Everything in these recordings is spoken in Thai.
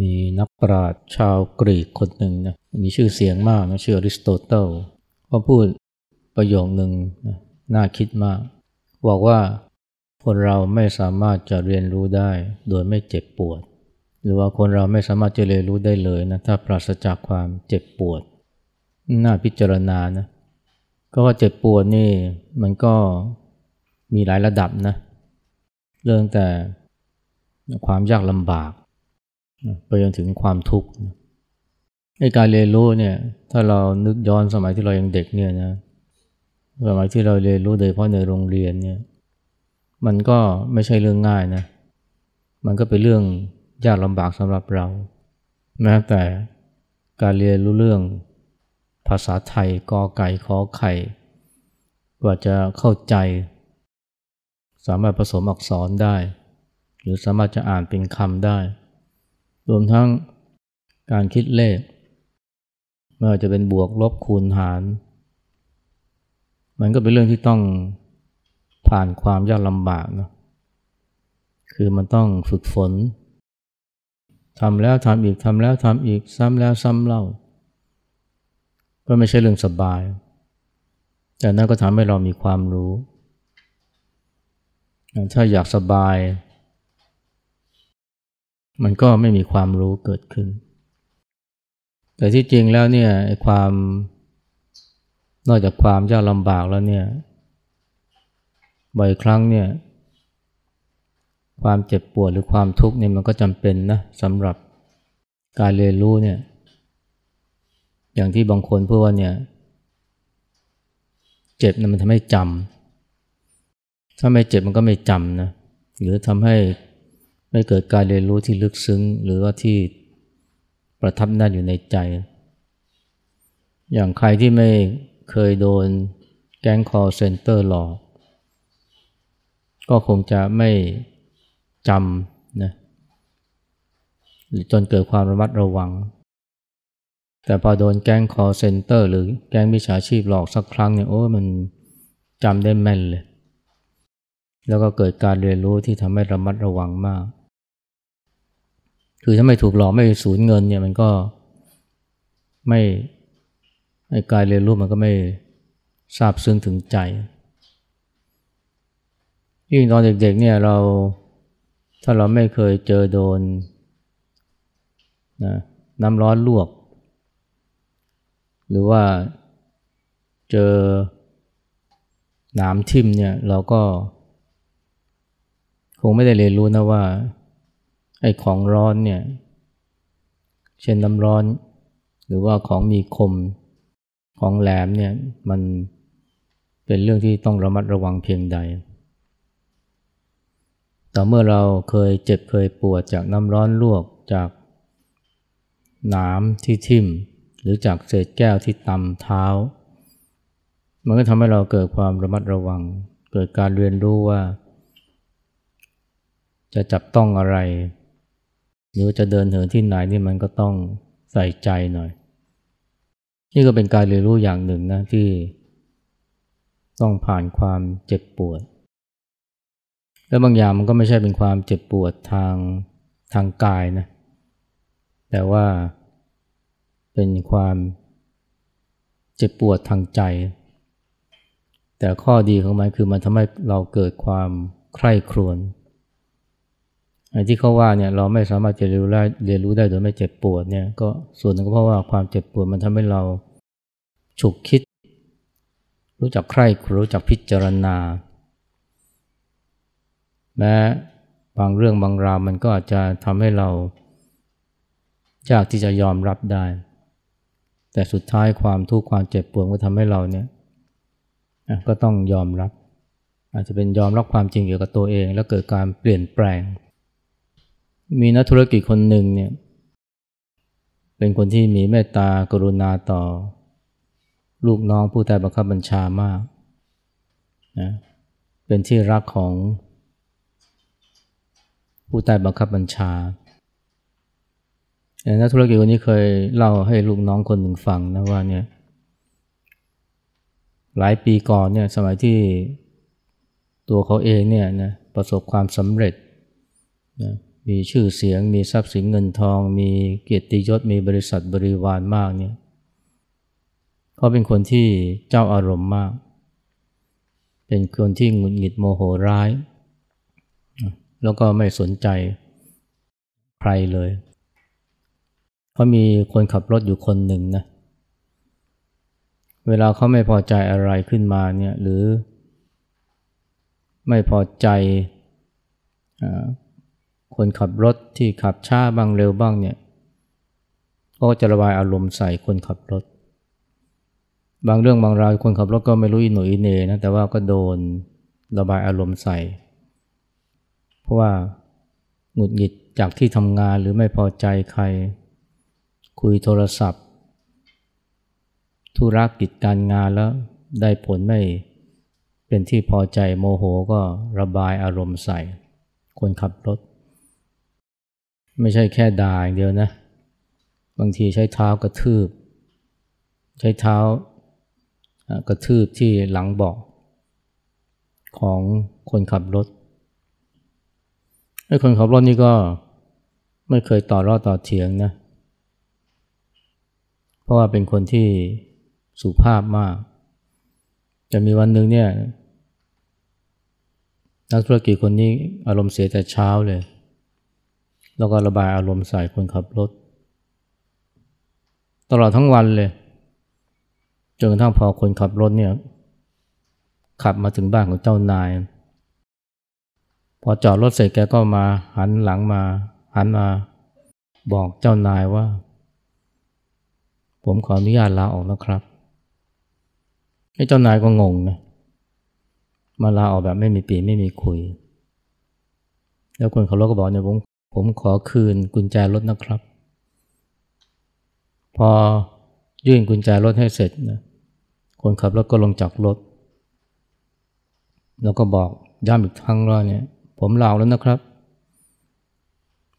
มีนักปราชญ์ชาวกรีกคนหนึ่งนะมีชื่อเสียงมากนะชื่ออริสโตเติลเขาพูดประโยคหนึ่งนะน่าคิดมาก บอกว่าคนเราไม่สามารถจะเรียนรู้ได้โดยไม่เจ็บปวด หรือว่าคนเราไม่สามารถจะเรียนรู้ได้เลยนะถ้าปราศจากความเจ็บปวด น่าพิจารณานะก็ว่าเจ็บปวดนี่มันก็มีหลายระดับนะเรื่องแต่ความยากลำบาก ไปจนถึงความทุกข์ในการเรียนรู้เนี่ย ถ้าเรานึกย้อนสมัยที่เรายังเด็กเนี่ยนะสมัยที่เราเรียนรู้โดยเฉพาะในโรงเรียนเนี่ย มันก็ไม่ใช่เรื่องง่ายนะ มันก็เป็นเรื่องยากลำบากสำหรับเราแม้แต่การเรียนรู้เรื่องภาษาไทยกอไก่ขอไข่ กว่าจะเข้าใจ สามารถผสมอักษรได้ หรือสามารถจะอ่านเป็นคำได้ รวมทั้งการคิดเลขไม่ว่าจะเป็นบวกลบคูณหาร มันก็เป็นเรื่องที่ต้องผ่านความยากลำบากนะคือมันต้องฝึกฝนทำแล้วทำอีกทำแล้วทำอีกซ้ำแล้วซ้ำเล่า ก็ไม่ใช่เรื่องสบาย แต่นั่นก็ทำให้เรามีความรู้ ถ้าอยากสบาย มันก็ไม่มีความรู้เกิดขึ้น แต่ที่จริงแล้วเนี่ยความนอกจากความยากลำบากแล้วเนี่ยบ่อยครั้งเนี่ย ความเจ็บปวดหรือความทุกข์เนี่ยมันก็จำเป็นนะสำหรับการเรียนรู้เนี่ย อย่างที่บางคนพูดว่าเนี่ย เจ็บนะมันทำให้จำถ้าไม่เจ็บมันก็ไม่จำนะหรือทำให้ ไม่เกิดการเรียนรู้ที่ลึกซึ้ง หรือว่าที่ประทับแน่นอยู่ในใจ อย่างใครที่ไม่เคยโดนแก๊งคอร์เซนเตอร์หลอก ก็คงจะไม่จำนะจนเกิดความระมัดระวัง แต่พอโดนแก๊งคอร์เซนเตอร์หรือแก๊งมิจฉาชีพหลอกสักครั้งเนี่ยโอ้มันจำได้แม่นเลย แล้วก็เกิดการเรียนรู้ที่ทำให้ระมัดระวังมาก คือถ้าไม่ถูกหลอกไม่สูญเงินเนี่ยมันก็ไม่ไอ้การเรียนรู้มันก็ไม่ทราบซึ้งถึงใจยิ่งตอนเด็กๆเนี่ยเราถ้าเราไม่เคยเจอโดนนะน้ำร้อนลวก หรือว่าเจอหนามทิ่มเนี่ยเราก็คงไม่ได้เรียนรู้นะว่า ไอ้ของร้อนเนี่ย เช่นน้ำร้อน หรือว่าของมีคม ของแหลมเนี่ย มันเป็นเรื่องที่ต้องระมัดระวังเพียงใด แต่เมื่อเราเคยเจ็บเคยปวดจากน้ำร้อนลวกจากหนามที่ทิ่ม หรือจากเศษแก้วที่ตำเท้า มันก็ทำให้เราเกิดความระมัดระวัง เกิดการเรียนรู้ว่า จะจับต้องอะไร หรือจะเดินเหินที่ไหนนี่มันก็ต้องใส่ใจหน่อย นี่ก็เป็นการเรียนรู้อย่างหนึ่งนะที่ต้องผ่านความเจ็บปวด และบางอย่างมันก็ไม่ใช่เป็นความเจ็บปวดทางทางกายนะ แต่ว่าเป็นความเจ็บปวดทางใจ แต่ข้อดีของมันคือมันทำให้เราเกิดความใคร่ครวญ ที่เขาว่าเนี่ยเราไม่สามารถจะเรียนรู้ได้เรียนรู้ได้โดยไม่เจ็บปวดเนี่ยก็ส่วนหนึ่งก็เพราะว่าความเจ็บปวดมันทำให้เราฉุกคิด รู้จักใคร่รู้จักพิจารณา แม้บางเรื่องบางราวมันก็อาจจะทำให้เรายากที่จะยอมรับได้ แต่สุดท้ายความทุกข์ความเจ็บปวดก็ทำให้เราเนี่ยก็ต้องยอมรับ อาจจะเป็นยอมรับความจริงเกี่ยวกับตัวเอง แล้วเกิดการเปลี่ยนแปลง มีนักธุรกิจคนหนึ่งเนี่ย เป็นคนที่มีเมตตากรุณาต่อ ลูกน้องผู้ใต้บังคับบัญชามากนะเป็นที่รักของ ผู้ใต้บังคับบัญชานักธุรกิจคนนี้เคยเล่าให้ลูกน้องคนหนึ่งฟังนะว่าเนี่ย หลายปีก่อนเนี่ยสมัยที่ตัวเขาเองเนี่ยนะประสบความสำเร็จนะ มีชื่อเสียง มีทรัพย์สินเงินทอง มีเกียรติยศ มีบริษัทบริวารมากเนี่ยเขาเป็นคนที่เจ้าอารมณ์มาก เป็นคนที่หงุดหงิดโมโหร้าย แล้วก็ไม่สนใจใครเลยเขามีคนขับรถอยู่คนหนึ่งนะเวลาเขาไม่พอใจอะไรขึ้นมาเนี่ยหรือไม่พอใจ คนขับรถที่ขับช้าบ้างเร็วบ้างเนี่ยก็จะระบายอารมณ์ใส่คนขับรถ บางเรื่องบางราวคนขับรถก็ไม่รู้อิหนุ่ยเนนะแต่ว่าก็โดนระบายอารมณ์ใส่ เพราะว่าหงุดหงิดจากที่ทำงานหรือไม่พอใจใคร คุยโทรศัพท์ ธุรกิจการงานแล้วได้ผลไม่เป็นที่พอใจโมโหก็ระบายอารมณ์ใส่ คนขับรถ ไม่ใช่แค่ด่าอย่างเดียวนะ บางทีใช้เท้ากระทืบ ใช้เท้ากระทืบที่หลังเบาะของคนขับรถไอ้คนขับรถนี่ก็ไม่เคยต่อรอดต่อเถียงนะ เพราะว่าเป็นคนที่สุภาพมากแต่มีวันหนึ่งเนี่ยนักธุรกิจคนนี้อารมณ์เสียแต่เช้าเลย แล้วก็ระบายอารมณ์ใส่คนขับรถ ตลอดทั้งวันเลย จนกระทั่งพอคนขับรถเนี่ย ขับมาถึงบ้านของเจ้านาย พอจอดรถเสร็จแกก็มาหันหลังมา หันมาบอกเจ้านายว่า ผมขออนุญาตลาออกนะครับไอ้เจ้านายก็งงนะมาลาออกแบบไม่มีปีไม่มีคุย แล้วคนขับรถก็บอกเนี่ยผม ผมขอคืนกุญแจรถนะครับ พอยื่นกุญแจรถให้เสร็จนะคนขับรถก็ลงจากรถ แล้วก็บอกย้ำอีกครั้งว่าเนี่ยผมลาแล้วนะครับ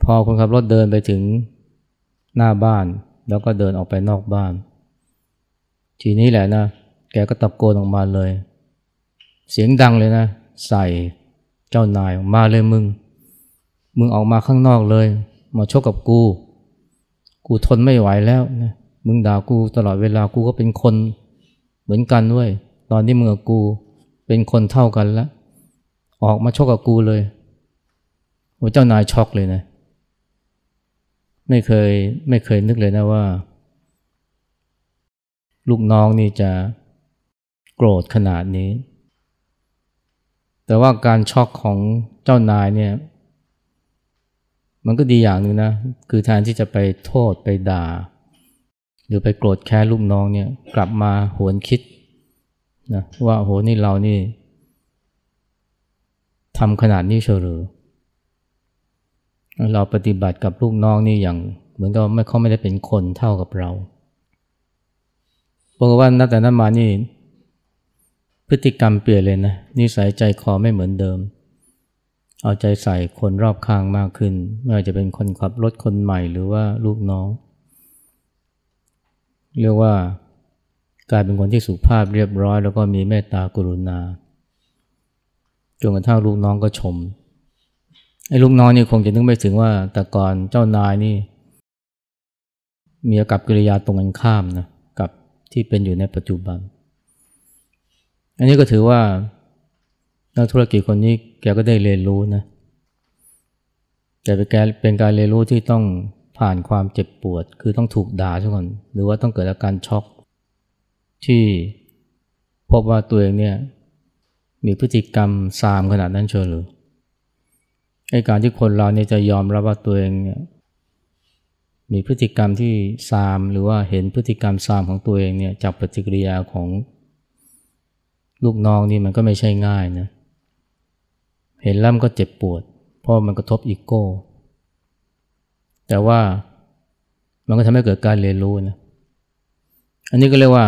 พอคนขับรถเดินไปถึงหน้าบ้าน แล้วก็เดินออกไปนอกบ้าน ทีนี้แหละนะ แกก็ตะโกนออกมาเลย เสียงดังเลยนะ ใส่เจ้านายมาเลยมึง มึงออกมาข้างนอกเลย มาชกกับกู กูทนไม่ไหวแล้วนะมึงด่ากูตลอดเวลากูก็เป็นคน เหมือนกันด้วย ตอนที่มึงกับกูเป็นคนเท่ากันแล้ว ออกมาชกกับกูเลยโอ้เจ้านายช็อกเลยนะ ไม่เคยไม่เคยนึกเลยนะว่า ลูกน้องนี่จะโกรธขนาดนี้ แต่ว่าการช็อกของเจ้านายเนี่ย มันก็ดีอย่างหนึ่งนะ คือแทนที่จะไปโทษไปด่า หรือไปโกรธแค้นลูกน้องเนี่ย กลับมาหวนคิดนะว่าโหนี่เรานี่ทำขนาดนี้เฉลอเราปฏิบัติกับลูกน้องนี่อย่าง เหมือนกับไม่เขาไม่ได้เป็นคนเท่ากับเราบอกว่านับแต่นั้นมานี่ พฤติกรรมเปลี่ยนเลยนะนิสัยใจคอไม่เหมือนเดิม เอาใจใส่คนรอบข้างมากขึ้น ไม่ว่าจะเป็นคนขับรถคนใหม่หรือว่าลูกน้อง เรียกว่ากลายเป็นคนที่สุภาพเรียบร้อย แล้วก็มีเมตตากรุณาจนกระทั่งลูกน้องก็ชมไอ้ลูกน้องนี่คงจะนึกไม่ถึงว่าแต่ก่อนเจ้านายนี่ มีอากับกิริยาตรงกันข้ามนะกับที่เป็นอยู่ในปัจจุบัน อันนี้ก็ถือว่า นักธุรกิจคนนี้แกก็ได้เรียนรู้นะแต่เป็นการเป็นการเรียนรู้ที่ต้องผ่านความเจ็บปวด คือต้องถูกด่าซะก่อน หรือว่าต้องเกิดอาการช็อก ที่พบว่าตัวเองเนี่ยมีพฤติกรรมซามขนาดนั้นเชียวหรือไอการที่คนเราเนี่ยจะยอมรับว่าตัวเองเนี่ยมีพฤติกรรมที่ซามหรือว่าเห็นพฤติกรรมซามของตัวเองเนี่ยจากปฏิกิริยาของลูกน้องนี่มันก็ไม่ใช่ง่ายนะ เห็นแล้วมันก็เจ็บปวด เพราะมันกระทบอีโก้ แต่ว่ามันก็ทำให้เกิดการเรียนรู้นะ อันนี้ก็เรียกว่า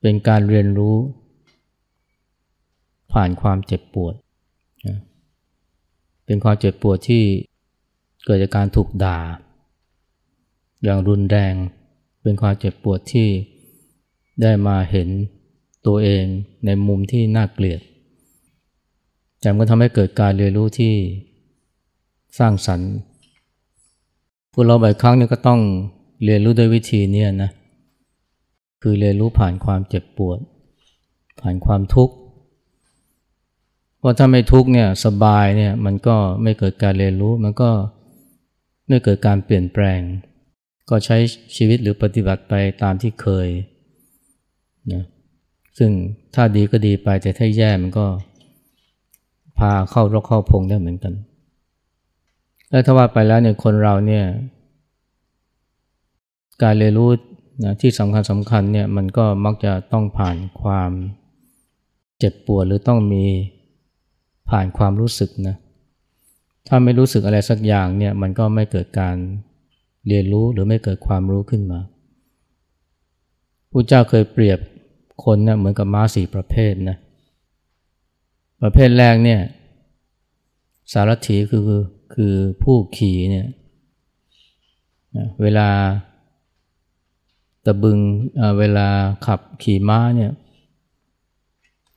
เป็นการเรียนรู้ ผ่านความเจ็บปวด เป็นความเจ็บปวดที่เกิดจากการถูกด่า อย่างรุนแรง เป็นความเจ็บปวดที่ได้มาเห็นตัวเองในมุมที่น่าเกลียด แต่มันก็ทำให้เกิดการเรียนรู้ที่สร้างสรรค์พวกเราบ่อยครั้งเนี่ยก็ต้องเรียนรู้ด้วยวิธีนี้นะ คือเรียนรู้ผ่านความเจ็บปวด ผ่านความทุกข์เพราะถ้าไม่ทุกข์เนี่ยสบายเนี่ยมันก็ไม่เกิดการเรียนรู้มันก็ไม่เกิดการเปลี่ยนแปลง ก็ใช้ชีวิตหรือปฏิบัติไปตามที่เคยนะซึ่งถ้าดีก็ดีไปแต่ถ้าแย่มันก็ พาเข้ารกเข้าพงได้เหมือนกัน แล้วถ้าว่าไปแล้วเนี่ยคนเราเนี่ย การเรียนรู้นะที่สำคัญสำคัญเนี่ยมันก็มักจะต้องผ่านความเจ็บปวดหรือต้องมีผ่านความรู้สึกนะถ้าไม่รู้สึกอะไรสักอย่างเนี่ยมันก็ไม่เกิดการเรียนรู้หรือไม่เกิดความรู้ขึ้นมาพระเจ้าเคยเปรียบคนนะเหมือนกับม้าสี่ประเภทนะ ประเภทแรกเนี่ยสารถีคือคือผู้ขี่เนี่ยเวลาตะบึงเวลาขับขี่ม้าเนี่ย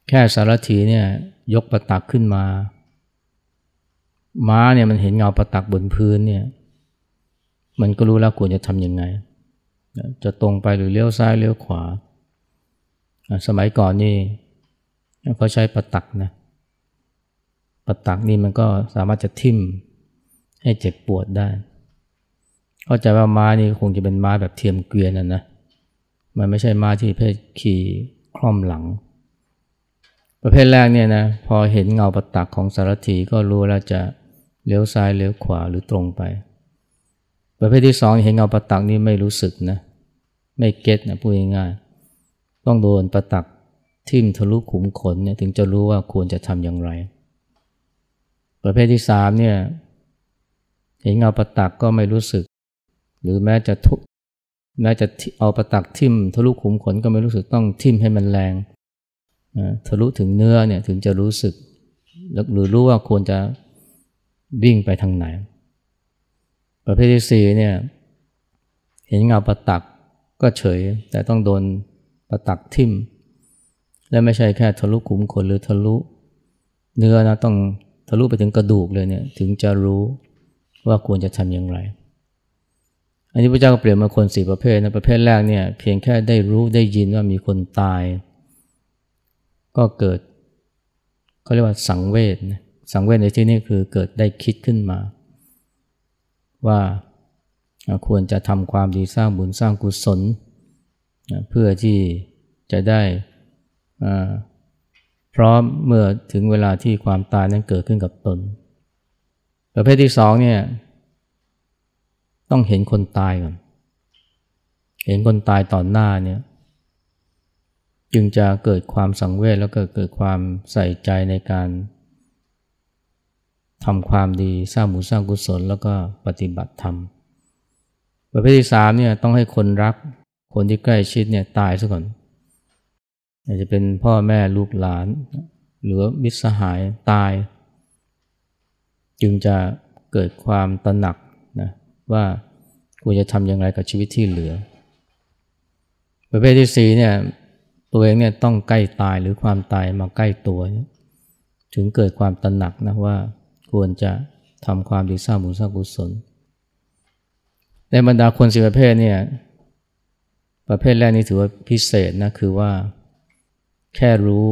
แค่สารถีเนี่ยยกประตักขึ้นมา ม้าเนี่ยมันเห็นเงาประตักบนพื้นเนี่ยมันก็รู้แล้วควรจะทำยังไง จะตรงไปหรือเลี้ยวซ้ายเลี้ยวขวา สมัยก่อนนี่เขาใช้ประตักนะ ประตักนี่มันก็สามารถจะทิ่มให้เจ็บปวดได้ เข้าใจว่าม้านี่คงจะเป็นม้าแบบเทียมเกวียนนะนะ มันไม่ใช่ม้าที่เพศขี่คล่อมหลัง ประเภทแรกเนี่ยนะพอเห็นเงาประตักของสารถีก็รู้แล้วจะเลี้ยวซ้ายเลี้ยวขวาหรือตรงไป ประเภทที่สองเห็นเงาประตักนี่ไม่รู้สึกนะ ไม่เก็ตนะพูดง่ายๆต้องโดนประตักทิ่มทะลุขุมขนเนี่ยถึงจะรู้ว่าควรจะทำอย่างไร ประเภทที่สามเนี่ยเห็นเงาประตักก็ไม่รู้สึก หรือแม้จะทุแม้จะเอาประตักทิ่มทะลุขุมขนก็ไม่รู้สึกต้องทิ่มให้มันแรงนะทะลุถึงเนื้อเนี่ยถึงจะรู้สึก หรือรู้ว่าควรจะวิ่งไปทางไหน ประเภทที่สี่เนี่ยเห็นเงาประตักก็เฉย แต่ต้องโดนประตักทิ่ม และไม่ใช่แค่ทะลุขุมขนหรือทะลุ เนื้อนะต้อง ทะลุไปถึงกระดูกเลยเนี่ยถึงจะรู้ว่าควรจะทำอย่างไร อันนี้พระเจ้าก็เปลี่ยนมาคนสี่ประเภทนะประเภทแรกเนี่ยเพียงแค่ได้รู้ได้ยินว่ามีคนตาย ก็เกิดเขาเรียกว่าสังเวชสังเวชในที่นี้คือเกิดได้คิดขึ้นมา ว่าควรจะทำความดีสร้างบุญสร้างกุศล เพื่อที่จะได้ พร้อมเมื่อถึงเวลาที่ความตายนั้นเกิดขึ้นกับตน ประเภทที่สองเนี่ยต้องเห็นคนตายก่อน เห็นคนตายต่อหน้าเนี่ยจึงจะเกิดความสังเวชแล้วก็เกิดความใส่ใจในการทำความดีสร้างบุญสร้างกุศลแล้วก็ปฏิบัติธรรมประเภทที่สามเนี่ยต้องให้คนรักคนที่ใกล้ชิดเนี่ยตายซะก่อน อาจจะเป็นพ่อแม่ลูกหลาน หรือมิตรสหายตาย จึงจะเกิดความตระหนักนะว่าควรจะทำอย่างไรกับชีวิตที่เหลือ ประเภทที่สี่เนี่ยตัวเองเนี่ยต้องใกล้ตายหรือความตายมาใกล้ตัว ถึงเกิดความตระหนักนะว่าควรจะทำความดีสร้างบุญสร้างกุศลในบรรดาคนสีประเภทเนี่ยประเภทแรกนี้ถือว่าพิเศษนะคือว่า แค่รู้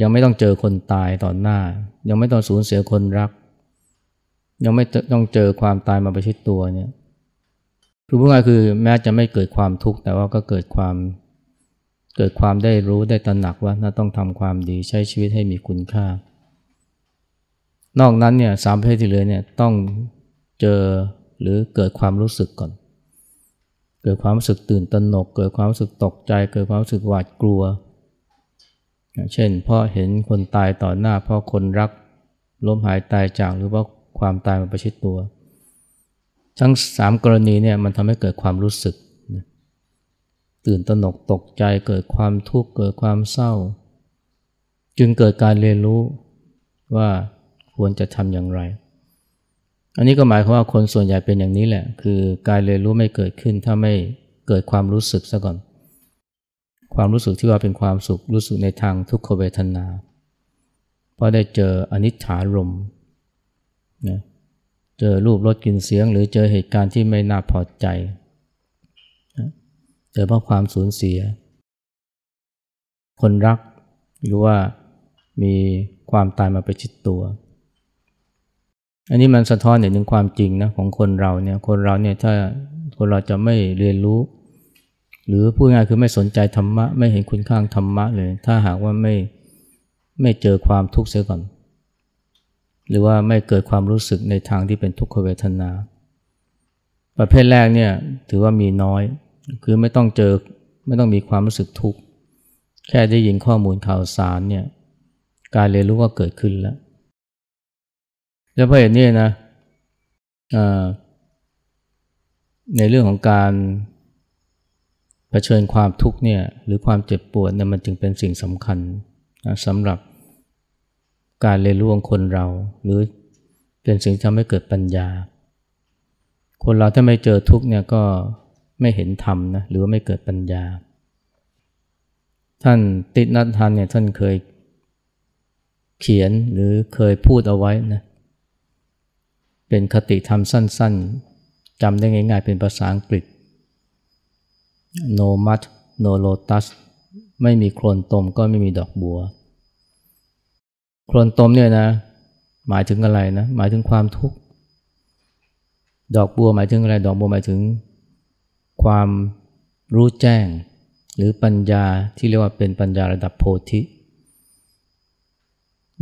ยังไม่ต้องเจอคนตายต่อหน้า ยังไม่ต้องสูญเสียคนรัก ยังไม่ต้องเจอความตายมาประชิดตัวเนี่ยคือพูดง่ายคือแม้จะไม่เกิดความทุกข์แต่ว่าก็เกิดความเกิดความได้รู้ได้ตระหนักว่าน่าต้องทำความดีใช้ชีวิตให้มีคุณค่า นอกนั้นเนี่ยสามประเภทที่เหลือเนี่ยต้องเจอหรือเกิดความรู้สึกก่อน เกิดความรู้สึกตื่นตระหนก เกิดความรู้สึกตกใจ เกิดความรู้สึกหวาดกลัว เช่นพ่อเห็นคนตายต่อหน้าพ่อคนรักล้มหายตายจากหรือว่าความตายมาประชิดตัว ทั้งสามกรณีเนี่ยมันทำให้เกิดความรู้สึก ตื่นตระหนกตกใจ เกิดความทุกข์เกิดความเศร้า จึงเกิดการเรียนรู้ว่าควรจะทำอย่างไร อันนี้ก็หมายความว่าคนส่วนใหญ่เป็นอย่างนี้แหละ คือการเรียนรู้ไม่เกิดขึ้นถ้าไม่เกิดความรู้สึกซะก่อน ความรู้สึกที่ว่าเป็นความสุขรู้สึกในทางทุกขเวทนา เพราะได้เจออนิจฐารมนะเจอรูปรสกลิ่นเสียง หรือเจอเหตุการณ์ที่ไม่น่าพอใจนะเจอเพราะความสูญเสีย คนรักหรือว่ามีความตายมาไปชิดตัว อันนี้มันสะท้อนเห็นถึงความจริงนะของคนเราเนี่ย คนเราเนี่ยถ้าคนเราจะไม่เรียนรู้ หรือพูดง่ายคือไม่สนใจธรรมะ ไม่เห็นคุณค่าธรรมะเลย ถ้าหากว่าไม่ไม่เจอความทุกข์เสียก่อน หรือว่าไม่เกิดความรู้สึกในทางที่เป็นทุกขเวทนา ประเภทแรกเนี่ยถือว่ามีน้อย คือไม่ต้องเจอไม่ต้องมีความรู้สึกทุกข์แค่ได้ยินข้อมูลข่าวสารเนี่ยการเรียนรู้ก็เกิดขึ้นแล้ว แล้วเพราะเหตุนี้นะในเรื่องของการเผชิญความทุกข์เนี่ยหรือความเจ็บปวดเนี่ยมันจึงเป็นสิ่งสำคัญนะสำหรับการเรียนรู้ของคนเรา หรือเป็นสิ่งที่ทำให้เกิดปัญญา คนเราถ้าไม่เจอทุกข์เนี่ยก็ไม่เห็นธรรมนะหรือว่าไม่เกิดปัญญา ท่านติดนัททันเนี่ยท่านเคยเขียนหรือเคยพูดเอาไว้นะ เป็นคติธรรมสั้นๆจำได้ง่ายๆ เป็นภาษาอังกฤษ no mud no lotus ไม่มีโคลนตมก็ไม่มีดอกบัว โคลนตมเนี่ยนะ หมายถึงอะไรนะ หมายถึงความทุกข์ ดอกบัวหมายถึงอะไร ดอกบัวหมายถึง ความรู้แจ้ง หรือปัญญาที่เรียกว่าเป็นปัญญาระดับโพธิ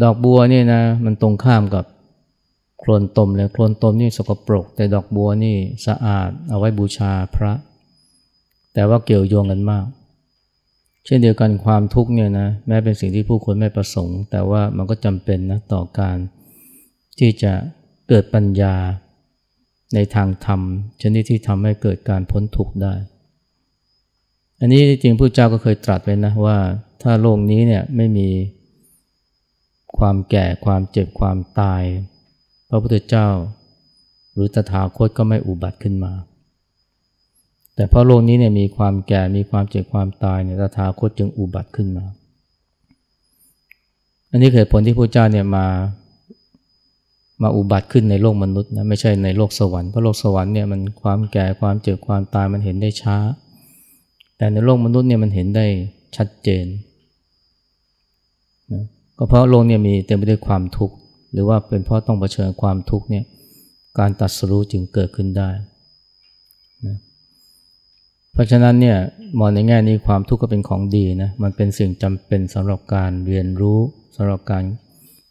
ดอกบัวเนี่ยนะ มันตรงข้ามกับ โคลนตมเลยโคลนตมนี่สกปรก แต่ดอกบัวนี่สะอาดเอาไว้บูชาพระ แต่ว่าเกี่ยวโยงกันมาก เช่นเดียวกันความทุกข์เนี่ยนะแม้เป็นสิ่งที่ผู้คนไม่ประสงค์ แต่ว่ามันก็จำเป็นนะต่อการที่จะเกิดปัญญาในทางธรรม ชนิดที่ทำให้เกิดการพ้นทุกข์ได้ อันนี้จริงผู้เจ้าก็เคยตรัสไว้นะว่าถ้าโลกนี้เนี่ยไม่มีความแก่ความเจ็บความตาย พระพุทธเจ้า หรือตถาคตก็ไม่อุบัติขึ้นมา แต่เพราะโลกนี้เนี่ยมีความแก่มีความเจ็บความตายเนี่ยตถาคตจึงอุบัติขึ้นมา อันนี้คือผลที่พระเจ้าเนี่ยมามาอุบัติขึ้นในโลกมนุษย์นะไม่ใช่ในโลกสวรรค์เพราะโลกสวรรค์เนี่ยมันความแก่ความเจ็บความตายมันเห็นได้ช้า แต่ในโลกมนุษย์เนี่ยมันเห็นได้ชัดเจนนะก็เพราะโลกเนี่ยมีเต็มไปด้วยความทุกข์ หรือว่าเป็นเพราะต้องเผชิญความทุกข์เนี่ยการตัดสู้จึงเกิดขึ้นได้นะเพราะฉะนั้นเนี่ยมองในแง่นี้ความทุกข์ก็เป็นของดีนะมันเป็นสิ่งจำเป็นสำหรับการเรียนรู้สำหรับการ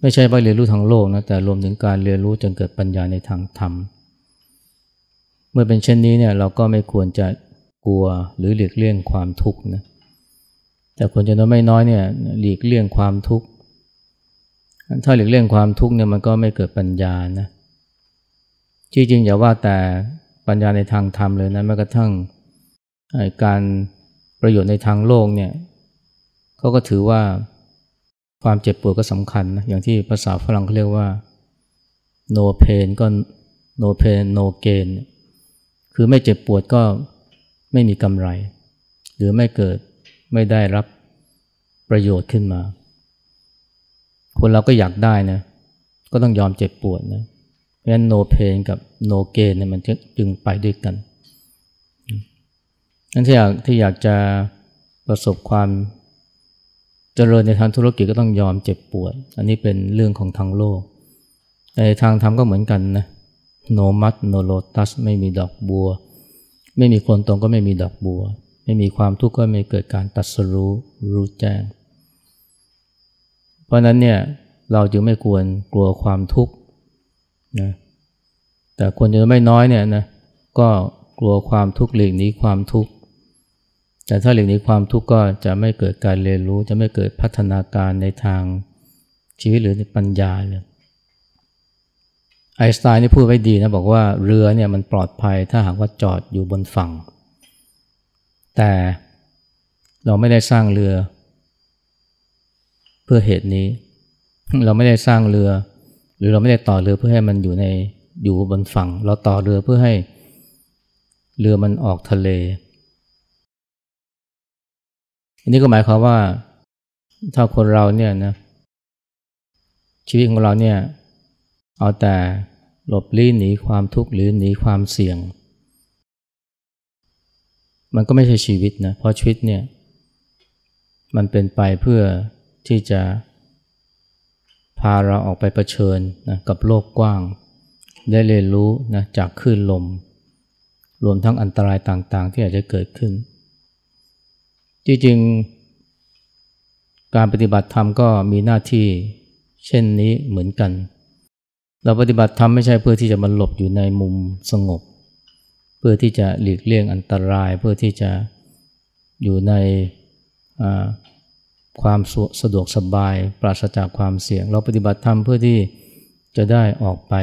ไม่ใช่ว่าเรียนรู้ทางโลกนะแต่รวมถึงการเรียนรู้จนเกิดปัญญาในทางธรรม เมื่อเป็นเช่นนี้เนี่ยเราก็ไม่ควรจะกลัวหรือหลีกเลี่ยงความทุกข์นะแต่คนจำนวนไม่น้อยเนี่ยหลีกเลี่ยงความทุกข์ ถ้าหลีกเลี่ยงความทุกข์เนี่ยมันก็ไม่เกิดปัญญานะจริงๆอย่าว่าแต่ปัญญาในทางธรรมเลยนะแม้กระทั่งการประโยชน์ในทางโลกเนี่ยเขาก็ถือว่าความเจ็บปวดก็สำคัญนะอย่างที่ภาษาฝรั่งเขาเรียกว่า no pain ก็ no pain no gain คือไม่เจ็บปวดก็ไม่มีกำไร หรือไม่เกิดไม่ได้รับประโยชน์ขึ้นมา คนเราก็อยากได้นะ ก็ต้องยอมเจ็บปวดนะ เพราะฉะนั้น no pain กับ no gain เนี่ยมันจึงไปด้วยกันนั้นที่อยากที่อยากจะประสบความเจริญในทางธุรกิจก็ต้องยอมเจ็บปวด อันนี้เป็นเรื่องของทางโลก ในทางธรรมก็เหมือนกันนะ no mud no lotus ไม่มีดอกบัว ไม่มีคนตรงก็ไม่มีดอกบัว ไม่มีความทุกข์ก็ไม่เกิดการตัดสรู้รู้แจ้ง เพราะนั้นเนี่ยเราจึงไม่ควรกลัวความทุกข์นะแต่คนจะไม่น้อยเนี่ยนะก็กลัวความทุกข์หลีกหนีความทุกข์แต่ถ้าหลีกหนีความทุกข์ก็จะไม่เกิดการเรียนรู้ จะไม่เกิดพัฒนาการในทางชีวิตหรือในปัญญาเลยไอสไตน์นี่พูดไว้ดีนะบอกว่าเรือเนี่ยมันปลอดภัยถ้าหากว่าจอดอยู่บนฝั่ง แต่เราไม่ได้สร้างเรือ เพื่อเหตุนี้ เราไม่ได้สร้างเรือ หรือเราไม่ได้ต่อเรือเพื่อให้มันอยู่ในอยู่บนฝั่ง เราต่อเรือเพื่อให้เรือมันออกทะเล อันนี้ก็หมายความว่าถ้าคนเราเนี่ยนะชีวิตของเราเนี่ยเอาแต่หลบลี้หนีความทุกข์หรือหนีความเสี่ยง มันก็ไม่ใช่ชีวิตนะเพราะชีวิตเนี่ยมันเป็นไปเพื่อ ที่จะพาเราออกไปเผชิญนะกับโลกกว้าง ได้เรียนรู้นะจากคลื่นลม รวมทั้งอันตรายต่างๆ ที่อาจจะเกิดขึ้น จริงๆ การปฏิบัติธรรมก็มีหน้าที่เช่นนี้เหมือนกัน เราปฏิบัติธรรมไม่ใช่เพื่อที่จะมาหลบอยู่ในมุมสงบ เพื่อที่จะหลีกเลี่ยงอันตราย เพื่อที่จะอยู่ใน ความสะดวกสบาย ปราศจากความเสี่ยง เราปฏิบัติธรรมเพื่อที่จะได้ออกไป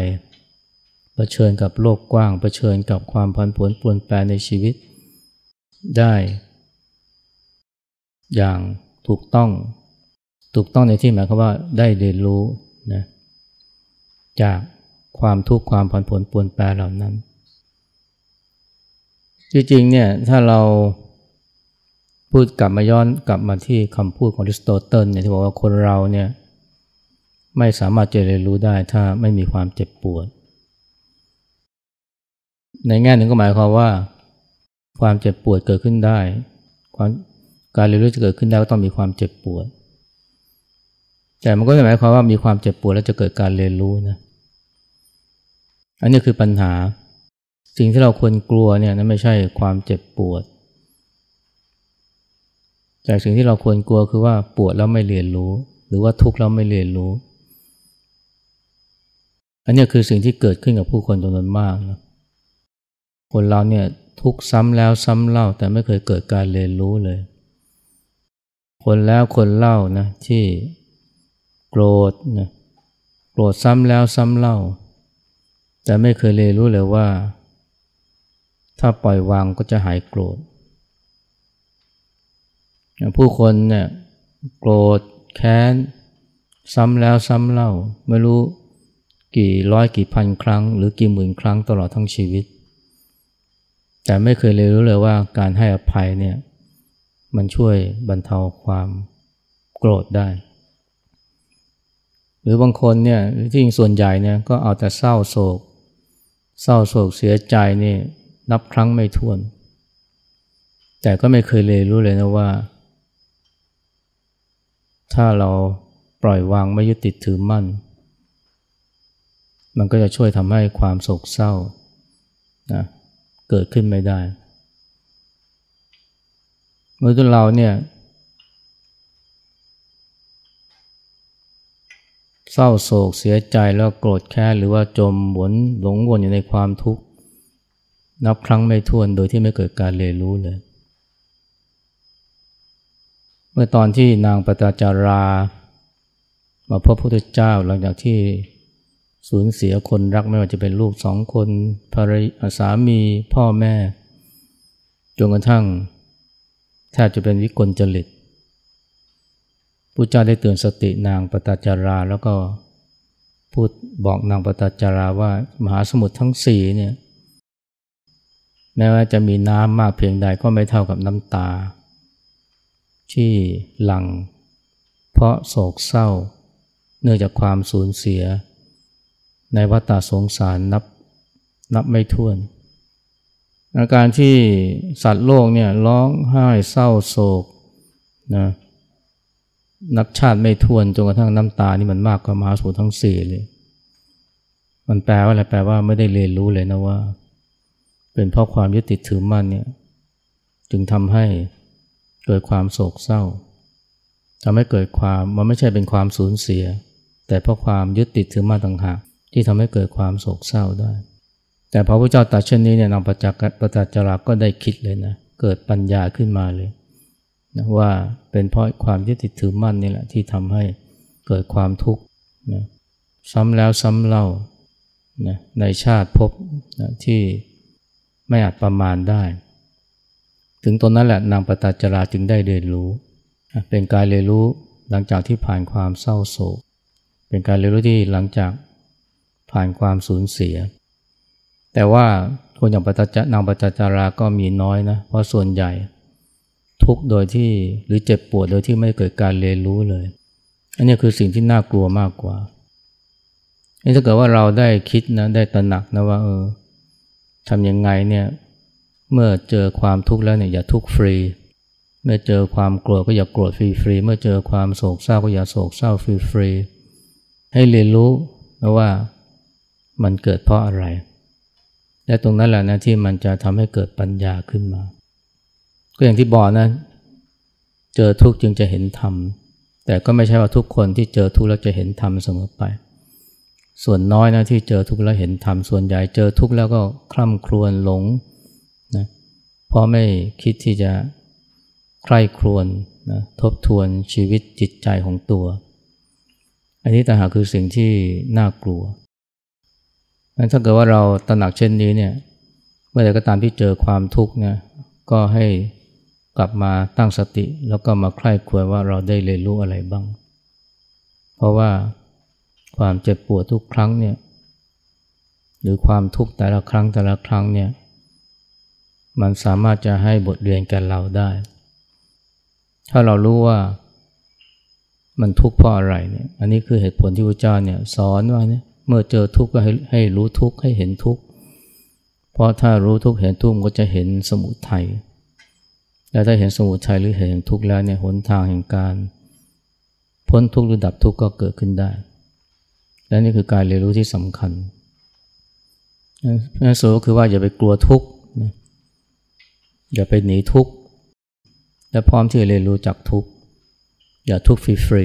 เผชิญกับโลกกว้างเผชิญกับความพันผวนปวนแปรในชีวิต ได้ อย่างถูกต้อง ถูกต้องในที่หมายความว่าได้เรียนรู้นะจากความทุกข์ความผันผวนปวนแปรเหล่านั้น จริงๆเนี่ยถ้าเรา พูดกลับมาย้อนกลับมาที่คำพูดของริสโตเติลเนี่ยที่บอกว่าคนเราเนี่ยไม่สามารถจะเรียนรู้ได้ถ้าไม่มีความเจ็บปวด ในแง่หนึ่งก็หมายความว่า ความเจ็บปวดเกิดขึ้นได้ความการเรียนรู้จะเกิดขึ้นได้ก็ต้องมีความเจ็บปวด แต่มันก็หมายความว่ามีความเจ็บปวดแล้วจะเกิดการเรียนรู้นะอันนี้คือปัญหา สิ่งที่เราควรกลัวเนี่ยนั่นไม่ใช่ความเจ็บปวด แต่สิ่งที่เราควรกลัวคือว่าปวดแล้วไม่เรียนรู้ หรือว่าทุกข์แล้วไม่เรียนรู้ อันนี้คือสิ่งที่เกิดขึ้นกับผู้คนจำนวนมากนะคนเราเนี่ยทุกซ้ำแล้วซ้ำเล่าแต่ไม่เคยเกิดการเรียนรู้เลย คนแล้วคนเล่านะที่โกรธนะโกรธซ้ำแล้วซ้ำเล่า แต่ไม่เคยเรียนรู้เลยว่า ถ้าปล่อยวางก็จะหายโกรธ ผู้คนเนี่ยโกรธแค้น ซ้ำแล้วซ้ำเล่า ไม่รู้กี่ร้อยกี่พันครั้ง หรือกี่หมื่นครั้งตลอดทั้งชีวิต แต่ไม่เคยเรยรู้เลยว่าการให้อภัยเนี่ยมันช่วยบรรเทาความโกรธได้ หรือบางคนเนี่ยที่จริงส่วนใหญ่เนี่ยก็เอาแต่เศร้าโศก เศร้าโศกเสียใจนี่นับครั้งไม่ถ้วน แต่ก็ไม่เคยเรยรู้เลยนะว่า ถ้าเราปล่อยวางไม่ยึดติดถือมั่น มันก็จะช่วยทำให้ความโศกเศร้านะเกิดขึ้นไม่ได้ เมื่อตัวเราเนี่ยเศร้าโศกเสียใจแล้วโกรธแค้นหรือว่าจมหวนหลงวนอยู่ในความทุกข์ นับครั้งไม่ถ้วนโดยที่ไม่เกิดการเรียนรู้เลย เมื่อตอนที่นางปตาจารา มาพบพระพุทธเจ้าหลังจากที่สูญเสียคนรักไม่ว่าจะเป็นลูกสองคนภรรยาสามีพ่อแม่จนกระทั่งแทบจะเป็นวิกลจริตพระเจ้าได้เตือนสตินางปตาจารา แล้วก็พูดบอกนางปตาจาราว่ามหาสมุทรทั้งสี่เนี่ยแม้ว่าจะมีน้ำมากเพียงใดก็ไม่เท่ากับน้ำตา ที่หลัง เพราะโศกเศร้า เนื่องจากความสูญเสีย ในวัฏสงสารนับนับไม่ถ้วน อาการที่สัตว์โลกเนี่ยร้องไห้เศร้าโศกนะนับชาติไม่ท้วนจนกระทั่งน้ำตานี่มันมากกว่ามหาสูทั้งสี่เลย มันแปลว่าอะไรแปลว่าไม่ได้เรียนรู้เลยนะว่า เป็นเพราะความยึดติดถือมั่นเนี่ย จึงทำให้ เกิดความโศกเศร้าทำให้เกิดความมันไม่ใช่เป็นความสูญเสีย แต่เพราะความยึดติดถือมาต่างหากที่ทำให้เกิดความโศกเศร้าได้ แต่พระพุทธเจ้าตรัสเช่นนี้เนี่ยนางประจักษ์ประจักษ์จราก็ได้คิดเลยนะเกิดปัญญาขึ้นมาเลยนะว่าเป็นเพราะความยึดติดถือมั่นนี่แหละที่ทำให้เกิดความทุกข์นะซ้ำแล้วซ้ำเล่านะในชาติพบนะที่ไม่อาจประมาณได้ ถึงตอนนั้นแหละนางปตาจราจึงได้เรียนรู้ เป็นการเรียนรู้หลังจากที่ผ่านความเศร้าโศก เป็นการเรียนรู้ที่หลังจากผ่านความสูญเสีย แต่ว่าคนอย่างปฏานางปฏาจาราก็มีน้อยนะ เพราะส่วนใหญ่ ทุกโดยที่หรือเจ็บปวดโดยที่ไม่เกิดการเรียนรู้เลย อันนี้คือสิ่งที่น่ากลัวมากกว่านี่ถ้าเกิดว่าเราได้คิดนะได้ตระหนักนะว่าเออทำยังไงเนี่ย เมื่อเจอความทุกข์แล้วเนี่ยอย่าทุกข์ฟรี เมื่อเจอความโกรธก็อย่าโกรธฟรีฟรีเมื่อเจอความโศกเศร้าก็อย่าโศกเศร้าฟรีฟรีให้เรียนรู้นะว่ามันเกิดเพราะอะไร และตรงนั้นแหละนะที่มันจะทำให้เกิดปัญญาขึ้นมา ก็อย่างที่บอกนะ เจอทุกข์จึงจะเห็นธรรม แต่ก็ไม่ใช่ว่าทุกคนที่เจอทุกข์แล้วจะเห็นธรรมเสมอไป ส่วนน้อยนะที่เจอทุกข์แล้วเห็นธรรม ส่วนใหญ่เจอทุกข์แล้วก็คล่ำครวญหลง เพราะไม่คิดที่จะใคร่ครวญนะทบทวนชีวิตจิตใจของตัว อันนี้ต่างหากคือสิ่งที่น่ากลัวงั้นถ้าเกิดว่าเราตระหนักเช่นนี้เนี่ยเมื่อใดก็ตามที่เจอความทุกข์เนี่ยก็ให้กลับมาตั้งสติ แล้วก็มาใคร่ครวญว่าเราได้เรียนรู้อะไรบ้าง เพราะว่าความเจ็บปวดทุกครั้งเนี่ยหรือความทุกข์แต่ละครั้งแต่ละครั้งเนี่ย มันสามารถจะให้บทเรียนแก่เราได้ ถ้าเรารู้ว่ามันทุกข์เพราะอะไรเนี่ย อันนี้คือเหตุผลที่พระเจ้าเนี่ยสอนว่าเนี่ยเมื่อเจอทุกข์ก็ให้ให้รู้ทุกข์ให้เห็นทุกข์ เพราะถ้ารู้ทุกข์เห็นทุกข์ก็จะเห็นสมุทัย และถ้าเห็นสมุทัยหรือเห็นทุกข์แล้วเนี่ยหนทางแห่งการ พ้นทุกข์หรือดับทุกข์ก็เกิดขึ้นได้ และนี่คือการเรียนรู้ที่สำคัญนั่นสุดก็คือว่าอย่าไปกลัวทุกข์ อย่าไปหนีทุกข์ และพร้อมที่จะเรียนรู้จากทุกข์ อย่าทุกข์ฟรี